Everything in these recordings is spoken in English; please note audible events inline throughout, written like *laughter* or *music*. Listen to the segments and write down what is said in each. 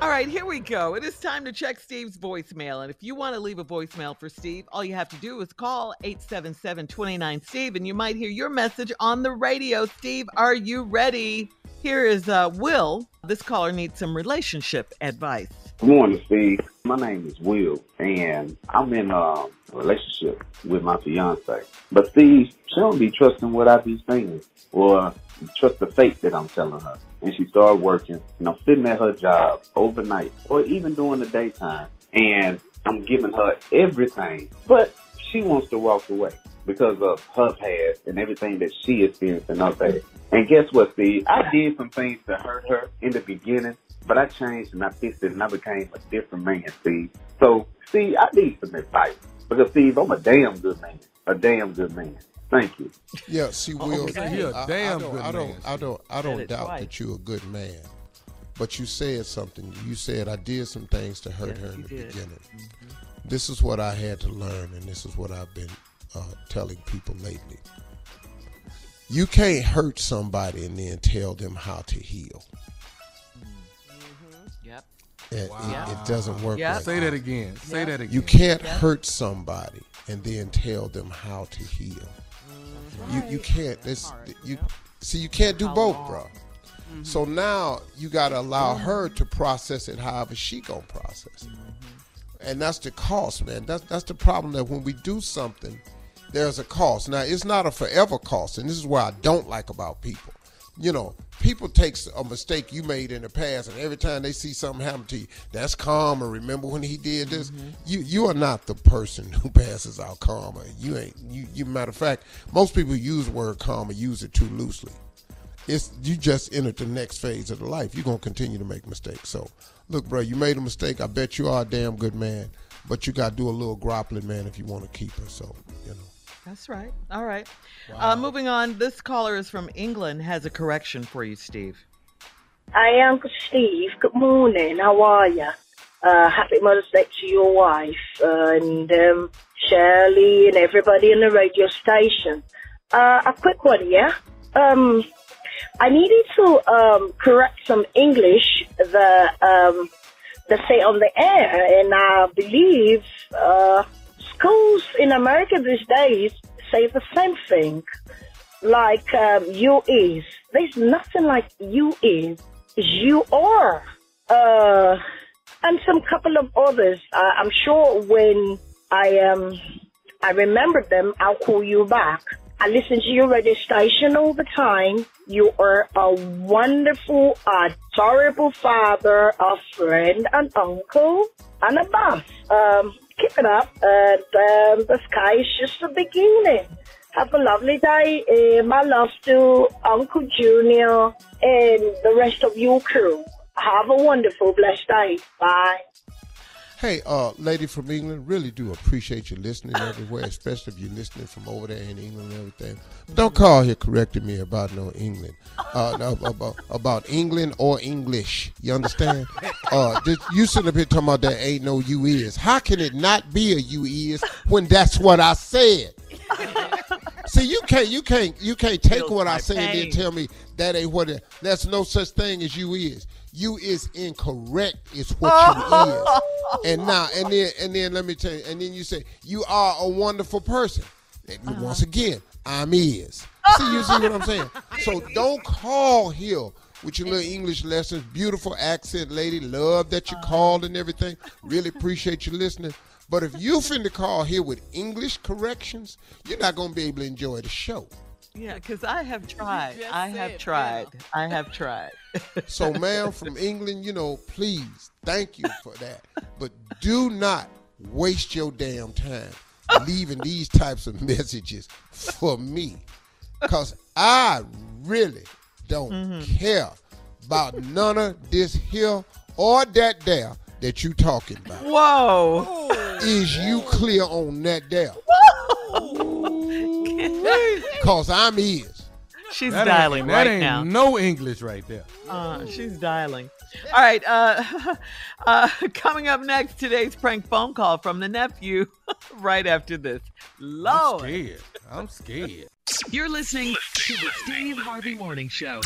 All right, here we go. It is time to check Steve's voicemail. And if you want to leave a voicemail for Steve, all you have to do is call 877 29 Steve, and you might hear your message on the radio. Steve, are you ready? Here is uh, Will. This caller needs some relationship advice. Good morning, Steve. My name is Will, and I'm in a relationship with my fiance. But Steve, she don't be trusting what I be saying, or trust the fake that I'm telling her. And she started working, and I'm sitting at her job overnight, or even during the daytime, and I'm giving her everything, but she wants to walk away because of her past and everything that she experienced in her past. And guess what, Steve? I did some things to hurt her in the beginning, but I changed and I fixed it and I became a different man, Steve. So, Steve, I need some advice because, Steve, I'm a damn good man. A damn good man. Thank you. Yeah, see, Will, Okay. You're a I- I damn don't- good I don't, man. I don't, I Said don't doubt twice. that you're a good man, but you said something. You said I did some things to hurt Yes, her in the did. beginning. This is what I had to learn, and this is what I've been uh, telling people lately. You can't hurt somebody and then tell them how to heal. Yep. It, it- Wow. it doesn't work. Yeah. like Say that again. Say Yeah. that again. You can't hurt somebody and then tell them how to heal. You you can't. It's, you see you can't do both, bro. So now you got to allow her to process it however she gonna process it, and that's the cost, man. That's that's the problem that when we do something, there's a cost. Now it's not a forever cost, and this is what I don't like about people. You know, people takes a mistake you made in the past, and every time they see something happen to you, that's karma. Remember when he did this? Mm-hmm. You you are not the person *laughs* who passes out karma. You ain't. You, you matter of fact, most people use the word karma use it too loosely. It's you just entered the next phase of the life. You're gonna continue to make mistakes. So, look, bro, you made a mistake. I bet you are a damn good man, but you got to do a little grappling, man, if you want to keep her. So, you know. That's right. All right. Uh, moving on. This caller is from England. Has a correction for you, Steve. Hi, Uncle Steve. Good morning. How are you? Uh, happy Mother's Day to your wife uh, and um, Shirley and everybody in the radio station. Uh, a quick one, yeah. Um, I needed to um, correct some English the um, the say on the air, and I believe uh, schools in America these days say the same thing, like um, you is. There's nothing like you is. You are. Uh, and some couple of others. I'm sure when I um I remember them, I'll call you back. I listen to your radio station all the time. You are a wonderful, adorable father, a friend, an uncle, and a boss. Um, keep it up, and um, the sky is just the beginning. Have a lovely day. Uh, my love to Uncle Junior and the rest of your crew. Have a wonderful, blessed day. Bye. Hey, uh, lady from England, really do appreciate you listening everywhere, especially if you're listening from over there in England and everything. Don't call here correcting me about no England, uh, no, about, about England or English. You understand? *laughs* Uh, this, you sitting up here talking about there ain't no you is. How can it not be a you is when that's what I said? *laughs* See, you can't, you can't, you can't take what I say and then tell me that ain't what it. There's no such thing as you is. You is incorrect. Is what *laughs* you is. And now, and then, and then, let me tell you. And then you say you are a wonderful person. Uh-huh. Once again, I'm is. See, you see what I'm saying? So don't call here with your little English lessons. Beautiful accent, lady. Love that you Uh-huh. called and everything. Really appreciate you listening. But if you finna call here with English corrections, you're not gonna be able to enjoy the show. Yeah, because I have *laughs* tried. I have said, tried. I have tried. So, *laughs* ma'am from England, you know, please, thank you for that. But do not waste your damn time leaving these types of messages for me. Because I really don't mm-hmm. care about none of this here or that there that you talking about. Whoa. Is you clear on that there? Because I'm is. She's That ain't- dialing that right ain't now. No English right there. Uh, she's dialing. All right. Uh, *laughs* uh, coming up next, today's prank phone call from the nephew. *laughs* right after this. I'm scared. I'm scared. You're listening to the Steve Harvey Morning Show.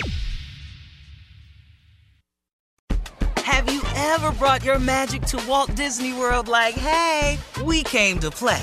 Have you ever brought your magic to Walt Disney World like, hey, we came to play?